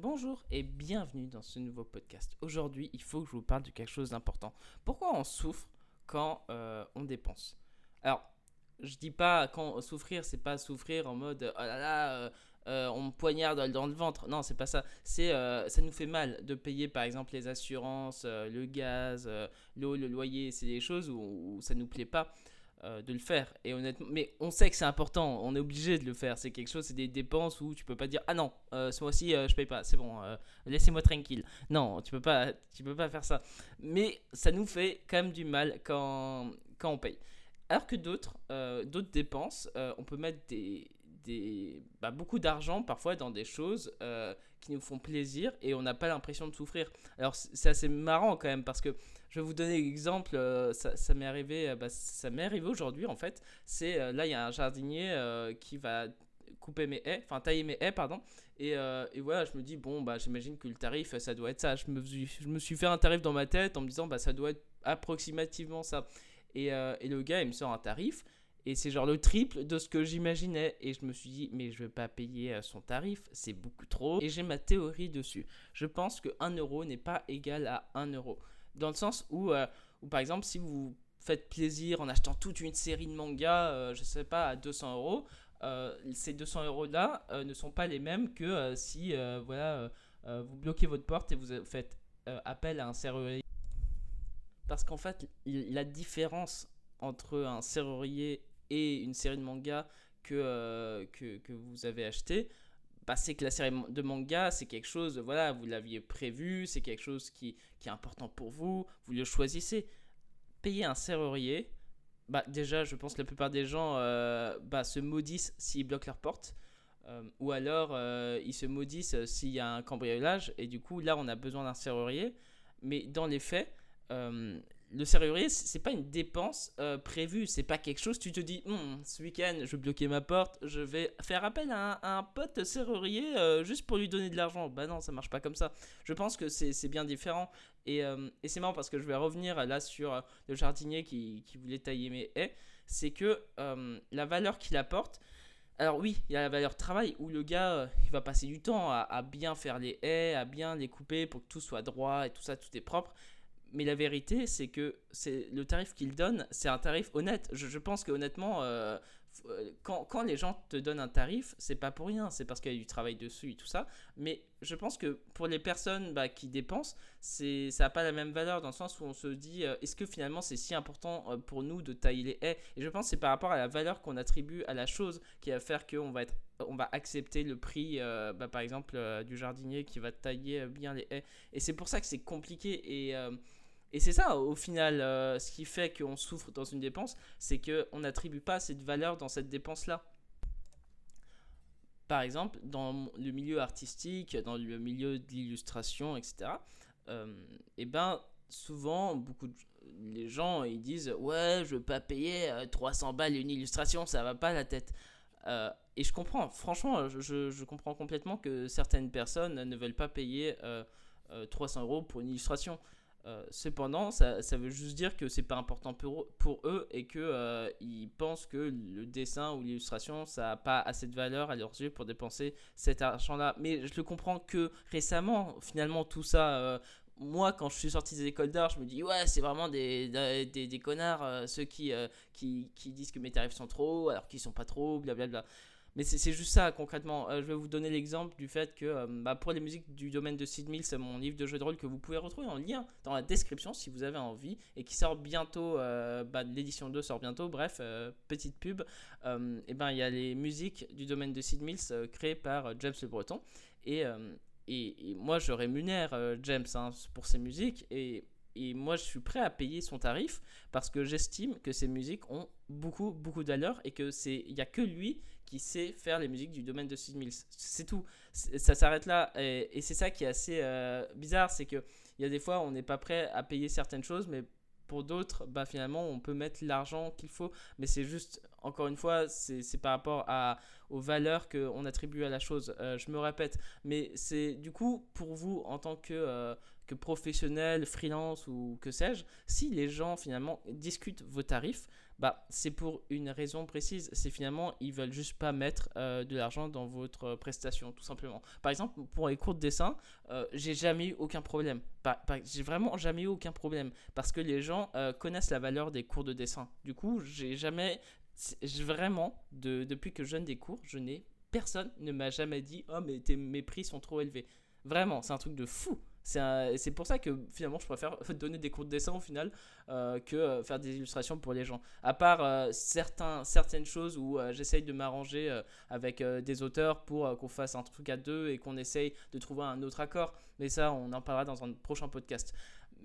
Bonjour et bienvenue dans ce nouveau podcast. Aujourd'hui, il faut que je vous parle de quelque chose d'important. Pourquoi on souffre quand euh, on dépense? Alors, je dis pas quand souffrir, c'est pas souffrir en mode oh là là, euh, euh, on me poignarde dans le ventre. Non, c'est pas ça. C'est ça nous fait mal de payer par exemple les assurances, le gaz, l'eau, le loyer. C'est des choses où, où ça nous plaît pas. Euh, de le faire. Et honnêtement, mais on sait que c'est important, on est obligé de le faire. C'est quelque chose, c'est des dépenses où tu peux pas dire ah non, euh, ce mois-ci euh, je paye pas, c'est bon, laissez-moi tranquille. Non, tu peux pas, tu peux pas faire ça. Mais ça nous fait quand même du mal quand, quand on paye. Alors que d'autres, d'autres dépenses, on peut mettre des, des, bah, beaucoup d'argent parfois dans des choses qui nous font plaisir et on n'a pas l'impression de souffrir. Alors c'est assez marrant quand même parce que je vais vous donner l'exemple, euh, ça, m'est arrivé, euh, bah, arrivé aujourd'hui en fait. C'est euh, là il y a un jardinier qui va couper mes haies, enfin tailler mes haies pardon. Et, et, voilà, je me dis bon bah j'imagine que le tarif ça doit être ça. Je me, je me suis fait un tarif dans ma tête en me disant bah ça doit être approximativement ça. Et, et le gars il me sort un tarif. Et c'est genre le triple de ce que j'imaginais. Et je me suis dit, mais je vais pas payer son tarif, c'est beaucoup trop. Et j'ai ma théorie dessus. Je pense que 1 euro n'est pas égal à 1 euro. Dans le sens où, euh, par exemple, si vous faites plaisir en achetant toute une série de mangas, euh, je sais pas, à 200 euros, euh, ces 200 euros là ne sont pas les mêmes que si voilà, vous bloquez votre porte et vous faites appel à un serrurier. Parce qu'en fait, la différence entre un serrurier et une série de mangas que, que, que, vous avez acheté, c'est que la série de manga, c'est quelque chose, voilà, vous l'aviez prévu, c'est quelque chose qui, qui, est important pour vous, vous le choisissez. Payer un serrurier, bah, déjà, je pense que la plupart des gens euh, bah, se maudissent s'ils bloquent leur porte. Euh, ou alors, euh, ils se maudissent s'il y a un cambriolage. Et du coup, là, on a besoin d'un serrurier. Mais dans les faits, le serrurier, c'est pas une dépense euh, prévue, c'est pas quelque chose, tu te dis, hmm, ce week-end, je vais bloquer ma porte, je vais faire appel à un, pote serrurier euh, juste pour lui donner de l'argent. Bah non, ça marche pas comme ça. Je pense que c'est bien différent. Et, euh, et c'est marrant parce que je vais revenir là sur le jardinier qui, voulait tailler mes haies. C'est que la valeur qu'il apporte, alors oui, il y a la valeur travail où le gars, il va passer du temps à bien faire les haies, à bien les couper pour que tout soit droit et tout ça, tout est propre mais la vérité, c'est que c'est le tarif qu'il donne, c'est un tarif honnête. Je, pense que honnêtement, euh, euh, quand, quand, les gens te donnent un tarif, c'est pas pour rien, c'est parce qu'il y a du travail dessus et tout ça. Mais je pense que pour les personnes bah, qui dépensent, c'est ça n'a pas la même valeur dans le sens où on se dit euh, est-ce que finalement c'est si important pour nous de tailler les haies? Et je pense que c'est par rapport à la valeur qu'on attribue à la chose qui va faire qu'on va être on va accepter le prix, bah, par exemple, du jardinier qui va tailler bien les haies. Et c'est pour ça que c'est compliqué. Et, et c'est ça, au final, euh, ce qui fait qu'on souffre dans une dépense, c'est qu'on n'attribue pas assez de valeur dans cette dépense-là. Par exemple, dans le milieu artistique, dans le milieu de l'illustration, etc., euh, et ben, souvent, beaucoup de les gens, ils disent « Ouais, je veux pas payer 300 euh, balles une illustration, ça va pas la tête. et je comprends, franchement, je, comprends complètement que certaines personnes ne veulent pas payer 300 euros pour une illustration. Euh, cependant, ça, ça, veut juste dire que c'est pas important pour, eux et que euh, ils pensent que le dessin ou l'illustration ça n'a pas assez de valeur à leurs yeux pour dépenser cet argent-là. Mais je le comprends que récemment, finalement, tout ça. Euh, moi, quand je suis sorti des écoles d'art, je me dis ouais, c'est vraiment des, des, des connards ceux qui, qui, qui, disent que mes tarifs sont trop alors qu'ils sont pas trop, blablabla. Mais c'est juste ça, concrètement. Euh, je vais vous donner l'exemple du fait que euh, bah, pour les musiques du domaine de Sid Mills, mon livre de jeu de rôle que vous pouvez retrouver en lien dans la description si vous avez envie et qui sort bientôt. Euh, bah, l'édition 2 sort bientôt. Bref, petite pub. et ben il y a les musiques du domaine de Sid Mills créées par James Le Breton. Et, et, moi, je rémunère James hein, pour ses musiques. Et et moi je suis prêt à payer son tarif parce que j'estime que ses musiques ont beaucoup beaucoup d'allure et que c'est il y a que lui qui sait faire les musiques du domaine de 6000. C'est tout. Ça s'arrête là. Et, c'est ça qui est assez euh, bizarre, c'est qu'il y a des fois, on n'est pas prêt à payer certaines choses, mais pour d'autres, bah, finalement, on peut mettre l'argent qu'il faut. Mais c'est juste, encore une fois, c'est par rapport aux valeurs qu'on attribue à la chose. je me répète, mais c'est du coup pour vous en tant que que professionnel, freelance ou que sais-je, si les gens finalement discutent vos tarifs, bah, c'est pour une raison précise. C'est finalement, ils veulent juste pas mettre euh, de l'argent dans votre prestation, tout simplement. Par exemple, pour les cours de dessin, euh, j'ai jamais eu aucun problème. j'ai vraiment jamais eu aucun problème parce que les gens euh, connaissent la valeur des cours de dessin. Du coup, j'ai jamais, vraiment, de, depuis que je donne des cours, je n'ai personne ne m'a jamais dit oh mais tes, mes prix sont trop élevés. Vraiment, c'est un truc de fou. C'est pour ça que finalement je préfère donner des cours de dessin au final euh, que euh, faire des illustrations pour les gens. À part euh, certaines choses où j'essaye de m'arranger avec des auteurs pour qu'on fasse un truc à deux et qu'on essaye de trouver un autre accord. Mais ça, on en parlera dans un prochain podcast.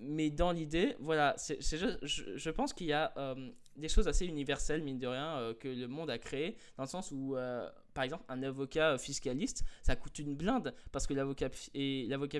Mais dans l'idée, voilà, c'est je, pense qu'il y a des choses assez universelles, mine de rien, que le monde a créé, dans le sens où par exemple, un avocat euh, fiscaliste, ça coûte une blinde parce que l'avocat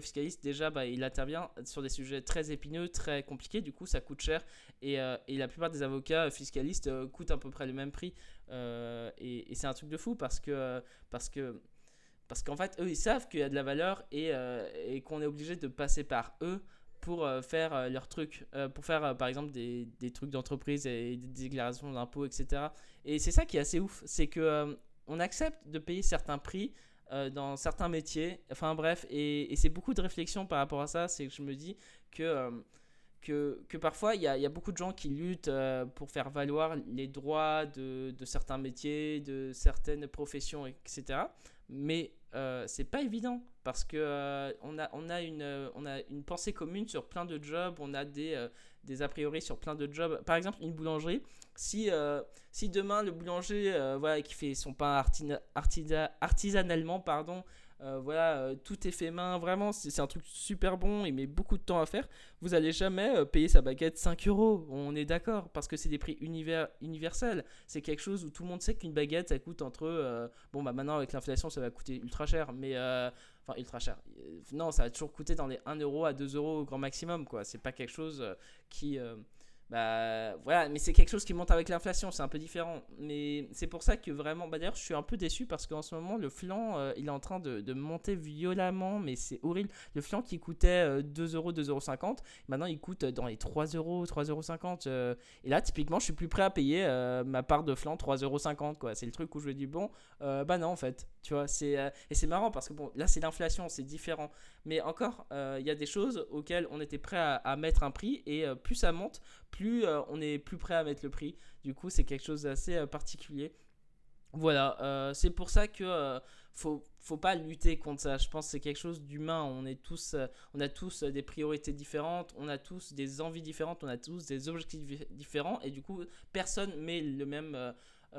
fiscaliste déjà, bah, il intervient sur des sujets très épineux, très compliqués. Du coup, ça coûte cher et, euh, et la plupart des avocats euh, fiscalistes coûtent à peu près le même prix. et, et c'est un truc de fou parce que parce que parce qu'en fait, eux, ils savent qu'il y a de la valeur et, et qu'on est obligé de passer par eux pour faire leurs trucs, pour faire par exemple des, des trucs d'entreprise et des déclarations d'impôts, etc. Et c'est ça qui est assez ouf, c'est que on accepte de payer certains prix euh, dans certains métiers. Enfin bref, et, c'est beaucoup de réflexion par rapport à ça. C'est que je me dis que, euh, que, que, parfois il y, a, beaucoup de gens qui luttent euh, pour faire valoir les droits de, de, certains métiers, de certaines professions, etc. Mais c'est pas évident parce que on, a, on, a une, on a une pensée commune sur plein de jobs, on a des, des a priori sur plein de jobs. Par exemple, une boulangerie, si, euh, si demain le boulanger euh, voilà, qui fait son pain artisanalement, pardon, euh, voilà, tout est fait main, vraiment, c'est un truc super bon, il met beaucoup de temps à faire, vous allez jamais payer sa baguette 5 euros, on est d'accord, parce que c'est des prix univers, universels. C'est quelque chose où tout le monde sait qu'une baguette, ça coûte entre... bon, bah maintenant avec l'inflation, ça va coûter ultra cher, mais... Enfin, ultra cher. Non, ça va toujours coûter dans les 1 euro à 2 euros au grand maximum, quoi. C'est pas quelque chose qui bah voilà, mais c'est quelque chose qui monte avec l'inflation, c'est un peu différent. Mais c'est pour ça que vraiment, bah d'ailleurs, je suis un peu déçu parce qu'en ce moment, le flan, euh, il est en train de, de monter violemment, mais c'est horrible. Le flan qui coûtait 2 euros, 2,50 euros, maintenant il coûte dans les 3 euros, 3,50 euros. et là, typiquement, je suis plus prêt à payer euh, ma part de flan 3,50 euros, quoi. C'est le truc où je me dis, bon, euh, bah non, en fait, tu vois, c'est, et c'est marrant parce que bon, là, c'est l'inflation, c'est différent. Mais encore, il y a des choses auxquelles on était prêt à, mettre un prix et plus ça monte, plus euh, on est plus prêt à mettre le prix. Du coup, c'est quelque chose d'assez euh, particulier. Voilà, euh, c'est pour ça que faut, faut pas lutter contre ça. Je pense que c'est quelque chose d'humain. On est tous, on a tous des priorités différentes, on a tous des envies différentes, on a tous des objectifs différents, et du coup, personne met le même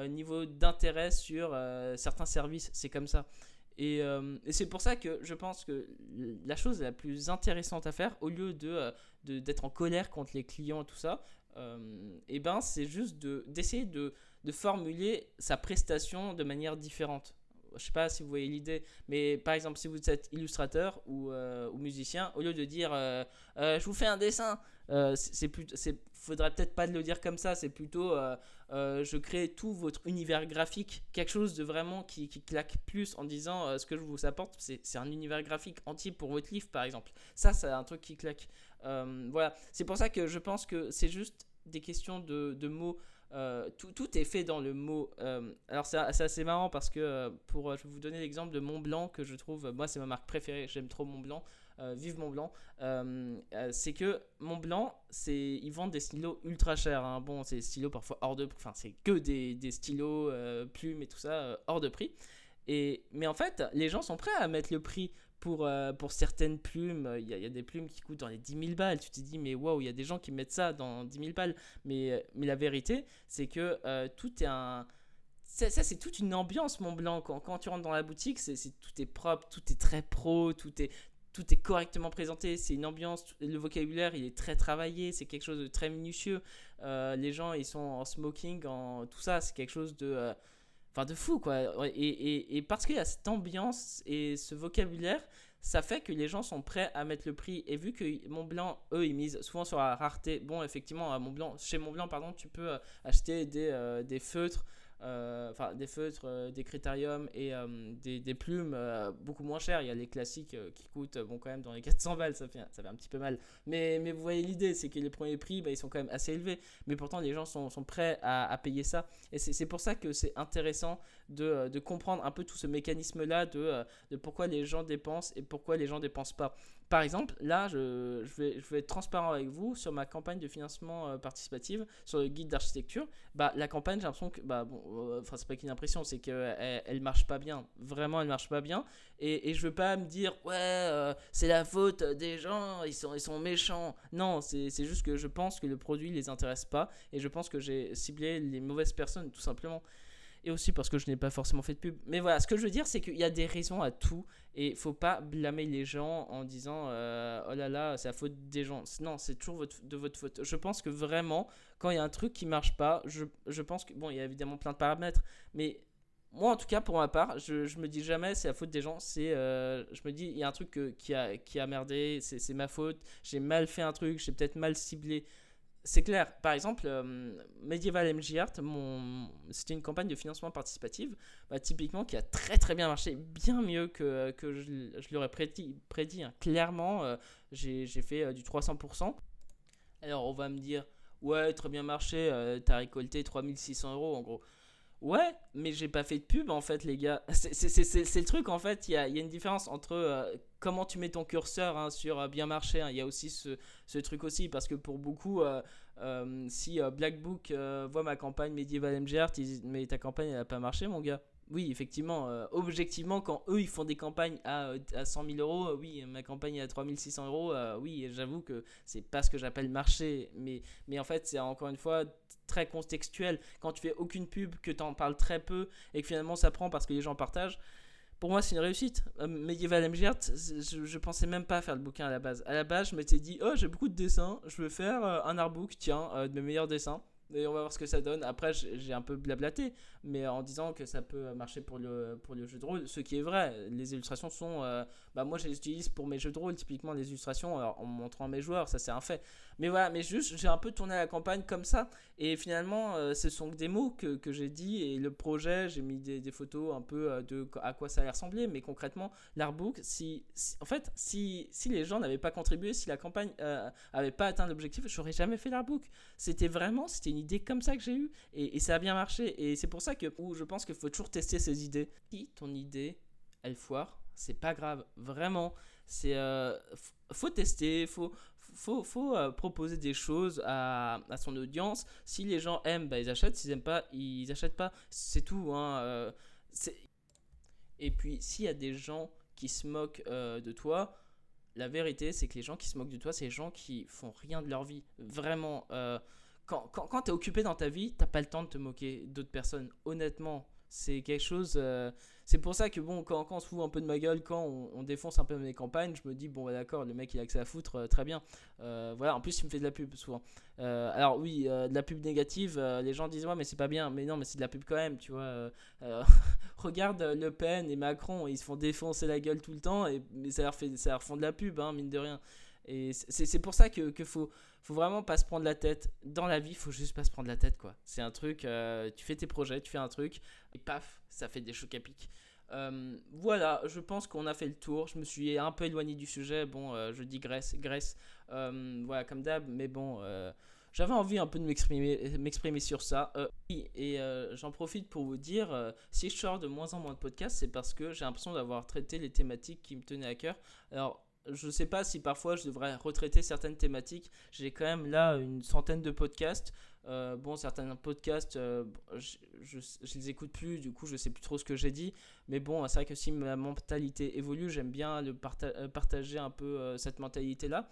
niveau d'intérêt sur certains services. C'est comme ça. Et, et c'est pour ça que je pense que la chose la plus intéressante à faire, au lieu de d'être en colère contre les clients et tout ça, euh, et ben c'est juste d'essayer de, de, formuler sa prestation de manière différente. Je sais pas si vous voyez l'idée, mais par exemple, si vous êtes illustrateur ou, euh, musicien, au lieu de dire euh, je vous fais un dessin, c'est plus, faudrait peut-être pas le dire comme ça, c'est plutôt je crée tout votre univers graphique, quelque chose de vraiment qui, claque plus en disant ce que je vous apporte, c'est un univers graphique entier pour votre livre par exemple. Ça, c'est un truc qui claque. Euh, voilà, c'est pour ça que je pense que c'est juste des questions de mots. Euh, tout, tout, est fait dans le mot. Euh, alors c'est assez marrant parce que pour je vais vous donner l'exemple de Mont Blanc que je trouve, moi c'est ma marque préférée, j'aime trop Mont Blanc. vive Mont Blanc, c'est que Mont Blanc, c'est ils vendent des stylos ultra chers. Hein. Bon, c'est des stylos parfois hors de enfin c'est que des, des stylos plumes et tout ça hors de prix. Et, mais en fait, les gens sont prêts à mettre le prix pour, euh, pour certaines plumes, il y, a des plumes qui coûtent dans les 10 000 balles. Tu te dis, mais waouh, il y a des gens qui mettent ça dans 10 000 balles. Mais, euh, mais la vérité, c'est que euh, tout est un. Ça, c'est toute une ambiance, Mont Blanc. Quand, quand tu rentres dans la boutique, c'est tout est propre, tout est très pro, tout est, tout est correctement présenté. C'est une ambiance, le vocabulaire, il est très travaillé, c'est quelque chose de très minutieux. les gens, ils sont en smoking, en tout ça, c'est quelque chose de Enfin, de fou, quoi. Et, et, et parce qu'il y a cette ambiance et ce vocabulaire, ça fait que les gens sont prêts à mettre le prix. Et vu que Montblanc, eux, ils misent souvent sur la rareté. Bon, effectivement, à Montblanc, chez Montblanc, pardon, tu peux euh, acheter des, euh, des feutres enfin des feutres, des critériums et des, des, plumes beaucoup moins chères. Il y a les classiques qui coûtent bon quand même dans les 400 balles, ça fait, ça fait un petit peu mal. Mais, mais vous voyez l'idée, c'est que les premiers prix, bah, ils sont quand même assez élevés. Mais pourtant, les gens sont, sont prêts à, à, payer ça. Et c'est pour ça que c'est intéressant de, de, comprendre un peu tout ce mécanisme-là de, de pourquoi les gens dépensent et pourquoi les gens dépensent pas. Par exemple, là, je, vais, être transparent avec vous sur ma campagne de financement euh, participative, sur le guide d'architecture. Bah, la campagne, j'ai l'impression que, bah, bon, euh, c'est pas qu'une impression, c'est qu'elle elle marche pas bien. Vraiment, elle marche pas bien. Et, et je veux pas me dire, ouais, euh, c'est la faute des gens, ils sont, ils sont méchants. Non, c'est juste que je pense que le produit les intéresse pas. Et je pense que j'ai ciblé les mauvaises personnes, tout simplement et aussi parce que je n'ai pas forcément fait de pub. Mais voilà, ce que je veux dire, c'est qu'il y a des raisons à tout. Et faut pas blâmer les gens en disant euh, oh là là, c'est la faute des gens. Non, c'est toujours de votre faute. Je pense que vraiment, quand il y a un truc qui marche pas, je, je pense que bon, il y a évidemment plein de paramètres, mais moi en tout cas pour ma part je, je me dis jamais c'est la faute des gens. C'est euh, je me dis il y a un truc qui, a, qui a merdé. C'est ma faute. J'ai mal fait un truc. J'ai peut-être mal ciblé c'est clair. Par exemple, euh, Medieval MG Art, c'était une campagne de financement participative, bah, typiquement qui a très très bien marché, bien mieux que, que je, l'aurais prédit. prédit hein. Clairement, euh, j'ai fait euh, du 300%. Alors on va me dire, ouais, très bien marché, t'as récolté 3600 euros en gros. Ouais, mais j'ai pas fait de pub en fait, les gars. C'est le truc en fait. Il y a, y a, une différence entre euh, comment tu mets ton curseur hein, sur euh, bien marcher. Hein. Il y a aussi ce, ce, truc aussi parce que pour beaucoup, euh, si Black Book voit ma campagne Medieval MGR, Mais ta campagne elle a pas marché, mon gars. Oui, effectivement, objectivement, quand eux ils font des campagnes à, à 100 000 euros, oui, ma campagne est à 3600 euros, oui, j'avoue que c'est pas ce que j'appelle marché, mais, mais en fait, c'est encore une fois très contextuel. Quand tu fais aucune pub, que tu en parles très peu et que finalement ça prend parce que les gens partagent, pour moi c'est une réussite. Euh, Medieval MGR, je, je, pensais même pas faire le bouquin à la base. À la base, je m'étais dit, oh j'ai beaucoup de dessins, je veux faire euh, un artbook, tiens, euh, de mes meilleurs dessins et on va voir ce que ça donne. Après, j'ai un peu blablaté, mais en disant que ça peut marcher pour le, pour le jeu de rôle, ce qui est vrai. Les illustrations sont. Euh, bah moi, je les utilise pour mes jeux de rôle, typiquement les illustrations, en montrant à mes joueurs, ça c'est un fait. Mais voilà, mais juste, j'ai un peu tourné la campagne comme ça, et finalement, euh, ce sont des mots que, que j'ai dit, et le projet, j'ai mis des, des, photos un peu euh, de à quoi ça allait ressembler, mais concrètement, l'artbook, si, en fait, si, si les gens n'avaient pas contribué, si la campagne n'avait pas atteint l'objectif, j'aurais jamais fait l'artbook. C'était vraiment, c'était idée comme ça que j'ai eu et, ça a bien marché. Et c'est pour ça que je pense qu'il faut toujours tester ses idées. Si ton idée, elle foire, c'est pas grave. Vraiment, c'est euh, faut tester, faut faut, faut euh, proposer des choses à, à, son audience. Si les gens aiment, bah, ils achètent. S'ils aiment pas, ils achètent pas. C'est tout. Hein, euh, et puis, s'il y a des gens qui se moquent de toi, la vérité, c'est que les gens qui se moquent de toi, c'est les gens qui font rien de leur vie. Vraiment quand, quand, occupé dans ta vie, t'as pas le temps de te moquer d'autres personnes. Honnêtement, c'est quelque chose. Euh, c'est pour ça que, bon, quand, quand, on se fout un peu de ma gueule, quand on, défonce un peu mes campagnes, je me dis, bon, bah, d'accord, le mec il a que ça à foutre, euh, très bien. Euh, voilà, en plus, il me fait de la pub souvent. alors, oui, de la pub négative, les gens disent, ouais, mais c'est pas bien. Mais non, mais c'est de la pub quand même, tu vois. regarde Le Pen et Macron, ils se font défoncer la gueule tout le temps, et, mais ça leur, fait, ça leur font de la pub, hein, mine de rien. Et c'est pour ça que, que faut, vraiment pas se prendre la tête. Dans la vie, faut juste pas se prendre la tête, quoi. C'est un truc, euh, tu fais tes projets, tu fais un truc, et paf, ça fait des chocs à pic. Euh, voilà, je pense qu'on a fait le tour. Je me suis un peu éloigné du sujet. Bon, euh, je dis Grèce, Grèce, voilà, comme d'hab, mais bon, j'avais envie un peu de m'exprimer sur ça. et j'en profite pour vous dire, si je sors de moins en moins de podcasts, c'est parce que j'ai l'impression d'avoir traité les thématiques qui me tenaient à cœur. Alors, je ne sais pas si parfois je devrais retraiter certaines thématiques. J'ai quand même là une centaine de podcasts. Euh, bon, certains podcasts, euh, je, je, les écoute plus, du coup, je sais plus trop ce que j'ai dit. Mais bon, c'est vrai que si ma mentalité évolue, j'aime bien le euh, partager un peu cette mentalité-là.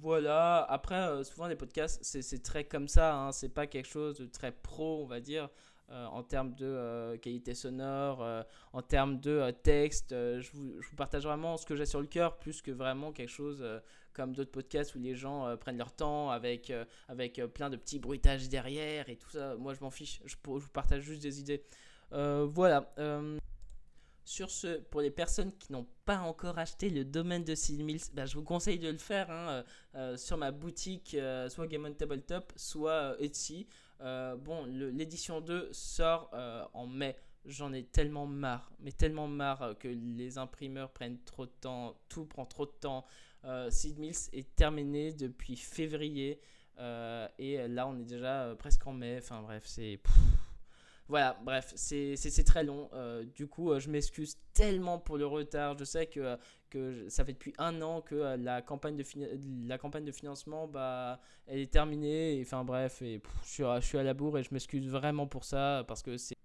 voilà, après, souvent les podcasts, c'est très comme ça, hein. c'est pas quelque chose de très pro, on va dire. Euh, en termes de euh, qualité sonore, euh, en termes de texte. Je vous, je, vous, partage vraiment ce que j'ai sur le cœur, plus que vraiment quelque chose comme d'autres podcasts où les gens prennent leur temps avec, avec plein de petits bruitages derrière et tout ça. Moi, je m'en fiche, je, je, vous partage juste des idées. voilà. Sur ce, pour les personnes qui n'ont pas encore acheté le domaine de 6000, bah, je vous conseille de le faire hein, sur ma boutique, soit Game on Tabletop, soit Etsy. Bon, l'édition 2 sort en mai. J'en ai tellement marre, mais tellement marre que les imprimeurs prennent trop de temps, tout prend trop de temps. Sid Mills est terminé depuis février et là on est déjà presque en mai. Enfin bref, c'est voilà, bref, c'est très long. Euh, du coup, euh, je m'excuse tellement pour le retard. Je sais que, que ça fait depuis un an que euh, la, campagne de la campagne de financement, bah, elle est terminée. enfin bref, et, je, suis, je suis à la bourre et je m'excuse vraiment pour ça parce que c'est...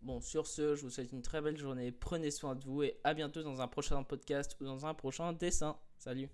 Bon, sur ce, je vous souhaite une très belle journée. Prenez soin de vous et à bientôt dans un prochain podcast ou dans un prochain dessin. Salut